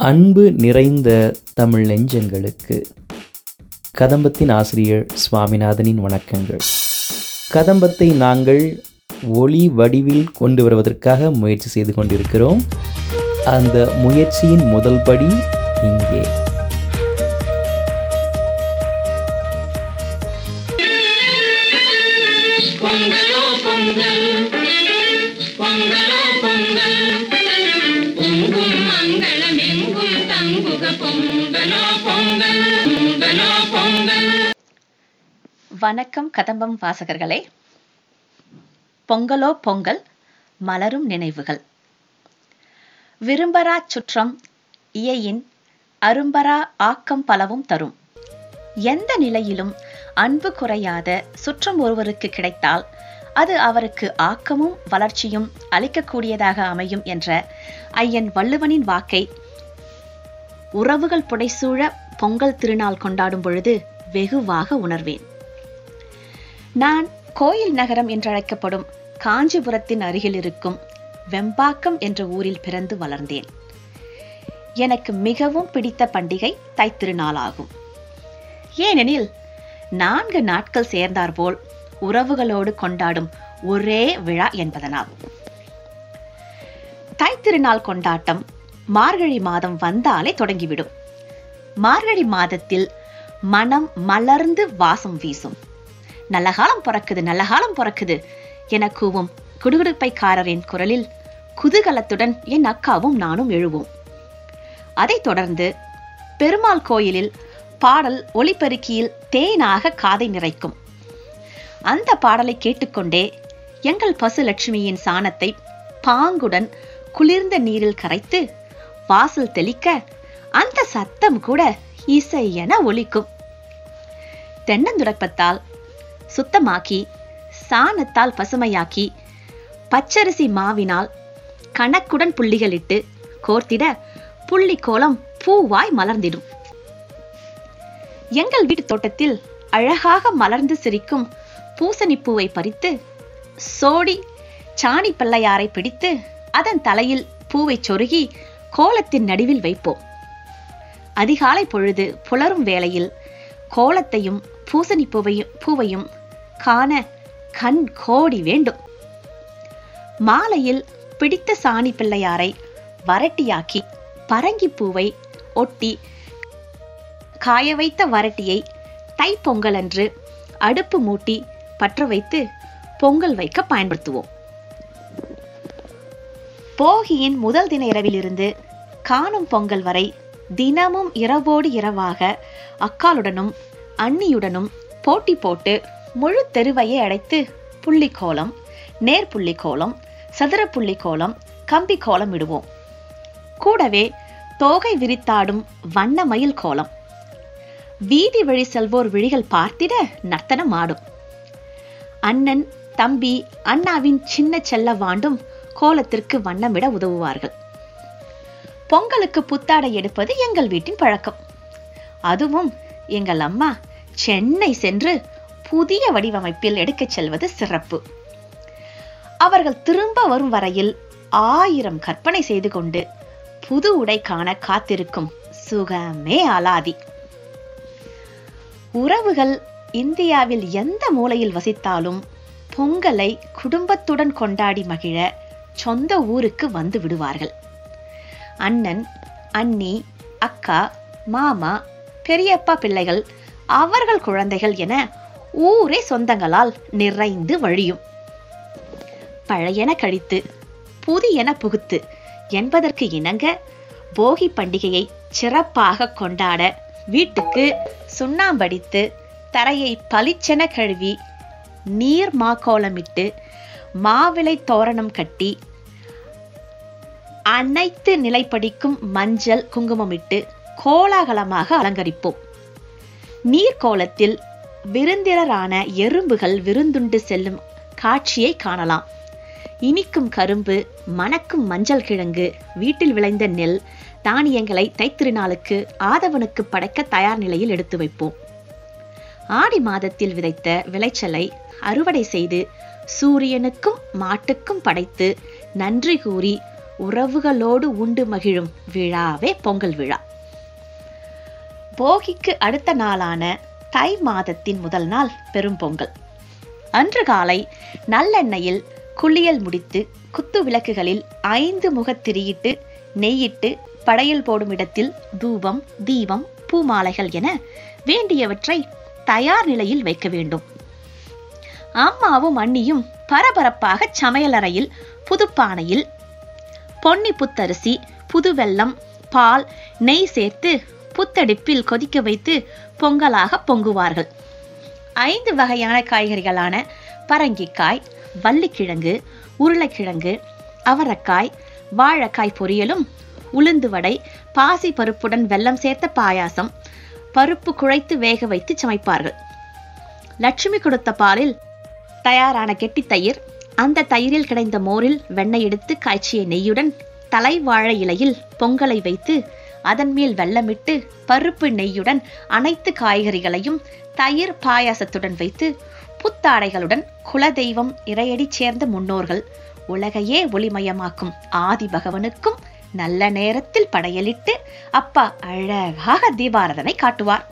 அன்பு நிறைந்த தமிழ் நெஞ்சங்களுக்கு கதம்பத்தின் ஆசிரியர் சுவாமிநாதனின் வணக்கங்கள். கதம்பத்தை நாங்கள் ஒளி வடிவில் கொண்டு வருவதற்காக முயற்சி செய்து கொண்டிருக்கிறோம். அந்த முயற்சியின் முதல் படி இங்கே. பொங்கலோ பொங்கல். வணக்கம் கதம்பம் வாசகர்களே. பொங்கலோ பொங்கல் மலரும் நினைவுகள். விரும்பரா சுற்றம் இயையின் அரும்பரா ஆக்கம் பலவும் தரும். எந்த நிலையிலும் அன்பு குறையாத சுற்றம் ஒருவருக்கு கிடைத்தால் அது அவருக்கு ஆக்கமும் வளர்ச்சியும் அளிக்கக்கூடியதாக அமையும் என்ற ஐயன் வள்ளுவனின் வாக்கை உறவுகள் புடைசூழ பொங்கல் திருநாள் கொண்டாடும் பொழுது வெகுவாக உணர்வேன். நான் கோயில் நகரம் என்றழைக்கப்படும் காஞ்சிபுரத்தின் அருகில் இருக்கும் வெம்பாக்கம் என்ற ஊரில் பிறந்து வளர்ந்தேன். எனக்கு மிகவும் பிடித்த பண்டிகை தைத்திருநாளாகும். ஏனெனில் நான்கு நாட்கள் சேர்ந்தாற்போல் உறவுகளோடு கொண்டாடும் ஒரே விழா என்பதனால் தைத்திருநாள் கொண்டாட்டம் மார்கழி மாதம் வந்தாலே தொடங்கிவிடும். மார்கழி மாதத்தில் மனம் மலர்ந்து வாசம் வீசும். நல்ல காலம் பிறக்குது நல்ல காலம் பிறக்குது என கூவும் குடுகுடுப்பைக்காரரின் குரலில் குதூகலத்துடன் என் அக்காவும் நானும் எழுவோம். அதைத் தொடர்ந்து பெருமாள் கோயிலில் பாடல் ஒளிபெருக்கியில் தேனாக காதை நிறைக்கும். அந்த பாடலை கேட்டுக்கொண்டே எங்கள் பசு லட்சுமியின் சாணத்தை பாங்குடன் குளிர்ந்த நீரில் கரைத்து வாசல் தெளிக்க அந்த சத்தம் கூட இசை என ஒலிக்கும். தென்னந்துடப்பத்தால் சுத்தமாக்கி சாணத்தால் பசுமையாக்கி பச்சரிசி மாவினால் கணக்குடன் புள்ளிகளிட்டு கோர்த்திட புள்ளி கோலம் பூவாய் மலர்ந்திடும். எங்கள் வீட்டு தோட்டத்தில் அழகாக மலர்ந்து சிரிக்கும் பூசணிப்பூவை பறித்து சோடி சாணி பிள்ளையாரை பிடித்து அதன் தலையில் பூவை சொருகி கோலத்தின் நடுவில் வைப்போம். அதிகாலை பொழுது புலரும் வேளையில் கோலத்தையும் பூசணி பூவையும் பூவையும் காண கண் கோடி வேண்டும். மாலையில் பிடித்த சாணி பிள்ளையாரை வரட்டியாக்கி பரங்கி பூவை ஒட்டி காய வைத்த வரட்டியை தைப்பொங்கலன்று அடுப்பு மூட்டி பற்ற வைத்து பொங்கல் வைக்க பயன்படுத்துவோம். போகியின் முதல் தின இரவிலிருந்து காணும் பொங்கல் வரை தினமும் இரவோடு இரவாக அக்காளுடனும் அண்ணியுடனும் போட்டி போட்டு முழு தெருவையை அடைத்து புள்ளி கோலம் நேர்புள்ளி கோலம் சதுர புள்ளி கோலம் கம்பி கோலம் இடுவோம். கூடவே தோகை விரித்தாடும் வண்ண மயில் கோலம். வீதி வழி செல்வோர் விழிகள் பார்த்திட நர்த்தனம் ஆடும் அண்ணன் தம்பி அண்ணாவின் சின்ன செல்ல வாண்டும் கோலத்திற்கு வண்ணமிட உதவுவார்கள். பொங்கலுக்கு புத்தாடை எடுப்பது எங்கள் வீட்டின் பழக்கம். அதுவும் எங்கள் அம்மா சென்னை சென்று புதிய வடிவமைப்பில் எடுக்கச் செல்வது சிறப்பு. அவர்கள் திரும்ப வரும் வரையில் ஆயிரம் கற்பனை செய்து கொண்டு புது உடை காண காத்திருக்கும் சுகமே அலாதி. உறவுகள் இந்தியாவில் எந்த மூலையில் வசித்தாலும் பொங்கலை குடும்பத்துடன் கொண்டாடி மகிழ சொந்த ஊருக்கு வந்து விடுவார்கள். அண்ணன் அண்ணி அக்கா மாமா பெரியப்பா பிள்ளைகள் அவர்கள் குழந்தைகள் என ஊரே சொந்தங்களால் நிறைந்து வழியும். பழையன கழித்து புதியன புகுத்து என்பதற்கு இணங்க போகி பண்டிகையை சிறப்பாக கொண்டாட வீட்டுக்கு சுண்ணாம்படித்து தரையை பளிச்சென கழுவி நீர் மாக்கோலமிட்டு மாவிளை தோரணம் கட்டி அனைத்து நிலைப்படிக்கும் மஞ்சள் குங்குமமிட்டு கோலாகலமாக அலங்கரிப்போம். நீர்க்கோலத்தில் விருந்தினரான எறும்புகள் விருந்துண்டு செல்லும் காட்சியை காணலாம். இனிக்கும் கரும்பு மணக்கும் மஞ்சள் கிழங்கு வீட்டில் விளைந்த நெல் தானியங்களை தைத்திருநாளுக்கு ஆதவனுக்கு படைக்க தயார் நிலையில் எடுத்து வைப்போம். ஆடி மாதத்தில் விதைத்த விளைச்சலை அறுவடை செய்து சூரியனுக்கும் மாட்டுக்கும் படைத்து நன்றி கூறி உறவுகளோடு உண்டு மகிழும் விழாவே பொங்கல் விழா. போகிக்கு அடுத்த நாளான தை மாதத்தின் முதல் நாள் பெரும் பொங்கல். அன்று காலை நல்லெண்ணெயில் குளியல் முடித்து குத்து விளக்குகளில் ஐந்து முகத்திரியிட்டு நெய்யிட்டு படையல் போடும் இடத்தில் தூபம் தீபம் பூமாலைகள் என வேண்டியவற்றை தயார் நிலையில் வைக்க வேண்டும். அம்மாவும் அண்ணியும் பரபரப்பாக சமையலறையில் புதுப்பானையில் பொன்னி புத்தரிசி புதுவெல்லம் பால் நெய் சேர்த்து புத்தடுப்பில் கொதிக்க வைத்து பொங்கலாக பொங்குவார்கள். ஐந்து வகையான காய்கறிகளான பரங்கிக்காய் வள்ளிக்கிழங்கு உருளைக்கிழங்கு அவரக்காய் வாழைக்காய் பொரியலும் உளுந்து வடை பாசி பருப்புடன் வெல்லம் சேர்த்த பாயாசம் பருப்பு குழைத்து வேக வைத்து சமைப்பார்கள். லட்சுமி கொடுத்த பாலில் தயாரான கெட்டி தயிர் அந்த தயிரில் கிடைந்த மோரில் வெண்ணெய் எடுத்து காய்ச்சிய நெய்யுடன் தலை வாழை இலையில் பொங்கலை வைத்து அதன் மேல் வெள்ளமிட்டு பருப்பு நெய்யுடன் அனைத்து காய்கறிகளையும் தயிர் பாயாசத்துடன் வைத்து புத்தாடைகளுடன் குலதெய்வம் இறையடி சேர்ந்த முன்னோர்கள் உலகையே ஒளிமயமாக்கும் ஆதி பகவனுக்கும் நல்ல நேரத்தில் படையலிட்டு அப்பா அழகாக தீபாரதனை காட்டுவார்.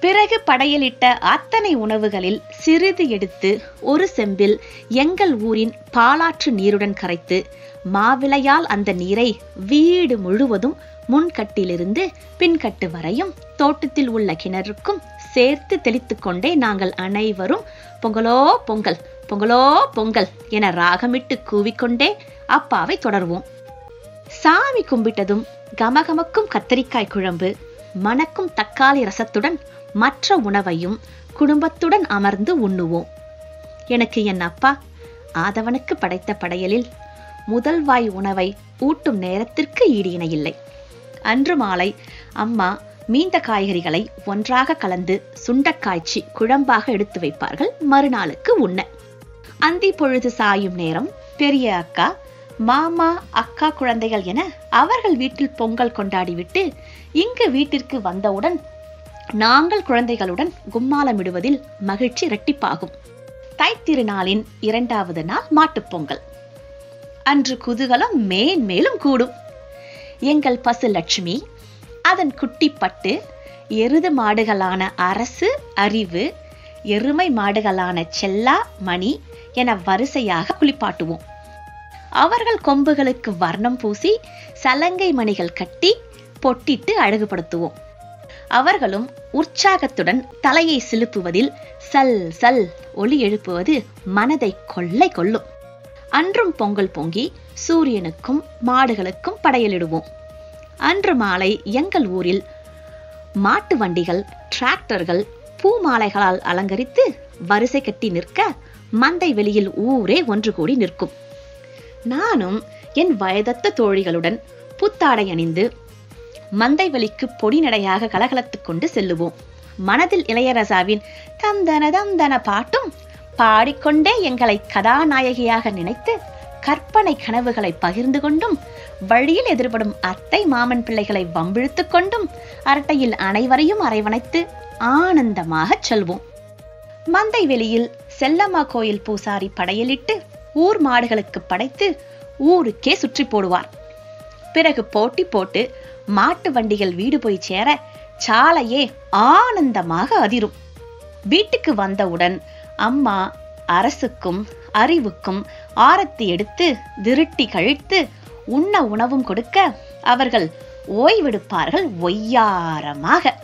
பிறகு படையலிட்ட அத்தனை உணவுகளில் சிறிது எடுத்து ஒரு செம்பில் எங்கள் ஊரின் பாலாற்று நீருடன் கரைத்து மாவிளையால் அந்த நீரை வீடு முழுவதும் முன்கட்டிலிருந்து பின்கட்டு வரையும் தோட்டத்தில் உள்ள கிணறுக்கும் சேர்த்து தெளித்து கொண்டே நாங்கள் அனைவரும் பொங்கலோ பொங்கல் பொங்கலோ பொங்கல் என ராகமிட்டு கூவிக்கொண்டே அப்பாவை தொடர்வோம். சாமி கும்பிட்டதும் கமகமக்கும் கத்தரிக்காய் குழம்பு மணக்கும் தக்காளி ரசத்துடன் மற்ற உணவையும் குடும்பத்துடன் அமர்ந்து உண்ணுவோம். எனக்கு என் அப்பா ஆதவனுக்கு படைத்த படையலில் முதல் வாய் உணவை ஊட்டும் நேரத்திற்கு ஈடு இணையில்லை. அன்று மாலை அம்மா மீந்த காய்கறிகளை ஒன்றாக கலந்து சுண்டக்காய்ச்சி குழம்பாக எடுத்து வைப்பார்கள். மறுநாளுக்கு உண்ண. அந்தி பொழுது சாயும் நேரம் பெரிய அக்கா மாமா அக்கா குழந்தைகள் என அவர்கள் வீட்டில் பொங்கல் கொண்டாடிவிட்டு இங்கு வீட்டிற்கு வந்தவுடன் நாங்கள் குழந்தைகளுடன் கும்மாலமிடுவதில் மகிழ்ச்சி இரட்டிப்பாகும். தைத்திருநாளின் இரண்டாவது நாள் மாட்டுப்பொங்கல் அன்று குதூகலம் மேன்மேலும் கூடும். எங்கள் பசு லட்சுமி அதன் குட்டிப்பட்டு எருது மாடுகளான அரசு அறிவு எருமை மாடுகளான செல்லா மணி என வரிசையாக குளிப்பாட்டுவோம். அவர்கள் கொம்புகளுக்கு வர்ணம் பூசி சலங்கை மணிகள் கட்டி பொட்டிட்டு அழகுபடுத்துவோம். அவர்களும் உற்சாகத்துடன் தலையை சிலுப்புவதில் சல் சல் ஒளி எழுப்புவது மனதை கொள்ளை கொள்ளும். அன்றும் பொங்கல் பொங்கி சூரியனுக்கும் மாடுகளுக்கும் படையலிடுவோம். அன்று மாலை எங்கள் ஊரில் மாட்டு வண்டிகள் டிராக்டர்கள் பூமாலைகளால் அலங்கரித்து வரிசை கட்டி நிற்க மந்தை வெளியில் ஊரே ஒன்று கூடி நிற்கும். நானும் என் வயதத்த தோழிகளுடன் புத்தாடை அணிந்து மந்தை வெளிக்கு பொடி நடையாக கலகலத்துக் கொண்டு செல்லுவோம். மனதில் இளையரசாவின் தந்தன தந்தன பாட்டும் பாடிக்கொண்டே எங்களை கதாநாயகியாக நினைத்து கற்பனை கனவுகளை பகிர்ந்து கொண்டும் வழியில் எதிர்படும் அத்தை மாமன் பிள்ளைகளை வம்பிழுத்து கொண்டும் அரட்டையில் அனைவரையும் அரைவணைத்து ஆனந்தமாக செல்வோம். மந்தை வெளியில் செல்லம்மா கோயில் பூசாரி படையலிட்டு ஊர் மாடுகளுக்கு படைத்து ஊருக்கே சுற்றி போடுவார். பிறகு போட்டி போட்டு மாட்டு வண்டிகள் வீடு போய் சேர சாலையே ஆனந்தமாக அதிரும். வீட்டுக்கு வந்தவுடன் அம்மா அரசுக்கும் அறிவுக்கும் ஆரத்தி எடுத்து திருட்டி கழித்து உண்ண உணவும் கொடுக்க அவர்கள் ஓய்வெடுப்பார்கள் ஒய்யாரமாக.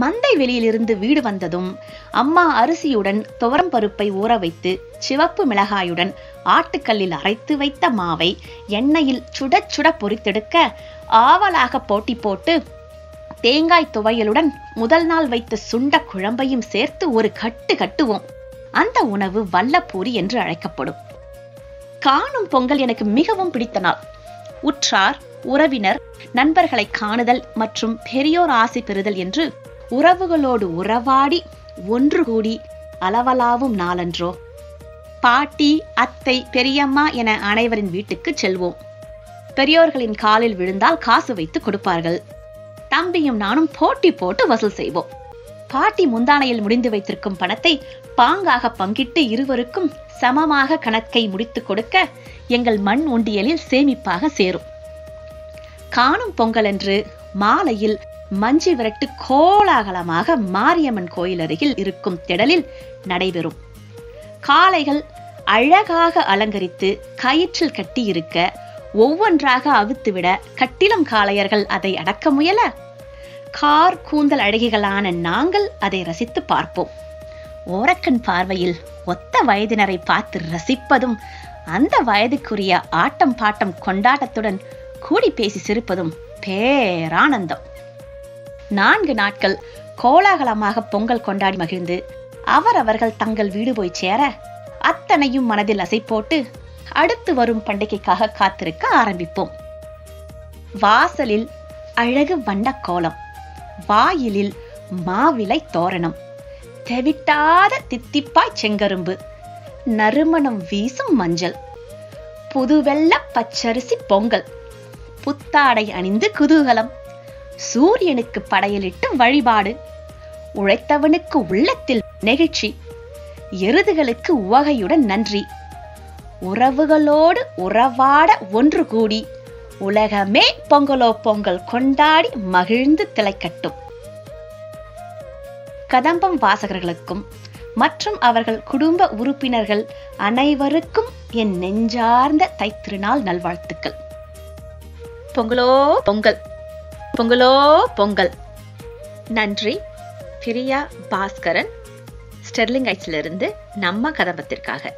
மந்தை வெளியிலிருந்து வீடு வந்ததும் அம்மா அரிசியுடன் துவரம் பருப்பை ஊற வைத்து சிவப்பு மிளகாயுடன் ஆட்டுக்கல்லில் அரைத்து வைத்த மாவை எண்ணெயில் சுட சுட பொறித்தெடுக்க ஆவலாக போட்டி போட்டு தேங்காய் துவையலுடன் முதல் நாள் வைத்த சுண்ட குழம்பையும் சேர்த்து ஒரு கட்டு கட்டுவோம். அந்த உணவு வல்லப்பூரி என்று அழைக்கப்படும். காணும் பொங்கல் எனக்கு மிகவும் பிடித்த நாள். உற்றார் உறவினர் நண்பர்களை காணுதல் மற்றும் பெரியோர் ஆசை பெறுதல் என்று உறவுகளோடு உறவாடி ஒன்று கூடி அளவலாவும் நாளன்றோ. பாட்டி அத்தை பெரியம்மா என அனைவரின் வீட்டுக்கு செல்வோம். பெரியோர்களின் காலில் விழுந்தால் காசு வைத்து கொடுப்பார்கள். தம்பியும் நானும் போட்டி போட்டு வசூல் செய்வோம். பாட்டி முந்தானையில் முடிந்து வைத்திருக்கும் பணத்தை பாங்காக பங்கிட்டு இருவருக்கும் சமமாக கணக்கை முடித்துக் கொடுக்க எங்கள் மண் உண்டியலில் சேமிப்பாக சேரும். காணும் பொங்கலன்று மாலையில் மஞ்சி விரட்டு கோலாகலமாக மாரியம்மன் கோயில் அருகில் இருக்கும் திடலில் நடைபெறும். காளைகள் அழகாக அலங்கரித்து கயிற்றில் கட்டி இருக்க ஒவ்வொன்றாக அவித்துவிட கட்டிலம் காளையர்கள் அதை அடக்க முயல. கார் கூந்தல் அழகிகளான நாங்கள் அதை ரசித்து பார்ப்போம். ஓரக்கண் பார்வையில் ஒத்த வயதினரை பார்த்து ரசிப்பதும் அந்த வயதுக்குரிய ஆட்டம் பாட்டம் கொண்டாட்டத்துடன் கூடி பேசி சிரிப்பதும் பேரானந்தம். நான்கு நாட்கள் கோலாகலமாக பொங்கல் கொண்டாடி மகிழ்ந்து அவரவர்கள் தங்கள் வீடு போய் சேர அத்தனையும் மனதில் அசை போட்டு அடுத்து வரும் பண்டிகைக்காக காத்திருக்க ஆரம்பிப்போம். வாசலில் அழகு வண்ண கோலம் வாயிலில் மாவிலை தோரணம் தெவிட்டாத தித்திப்பாய் செங்கரும்பு நறுமணம் வீசும் மஞ்சள் புதுவெள்ள பச்சரிசி பொங்கல் புத்தாடை அணிந்து குதூகலம் சூரியனுக்கு படையலிட்டு வழிபாடு உழைத்தவனுக்கு உள்ளத்தில் நெகிழ்ச்சி எருதுகளுக்கு உவகையுடன் நன்றி. உறவுகளோடு உறவாட ஒன்று கூடி உலகமே பொங்கலோ பொங்கல் கொண்டாடி மகிழ்ந்து திளைக்கட்டும். கதம்பம் வாசகர்களுக்கும் மற்றும் அவர்கள் குடும்ப உறுப்பினர்கள் அனைவருக்கும் என் நெஞ்சார்ந்த தைத்திருநாள் நல்வாழ்த்துக்கள். பொங்கலோ பொங்கல் பொங்கலோ பொங்கல். நன்றி பிரியா பாஸ்கரன். ஸ்டெர்லிங் ஐட்ஸிலிருந்து நம்ம கதம்பத்திற்காக.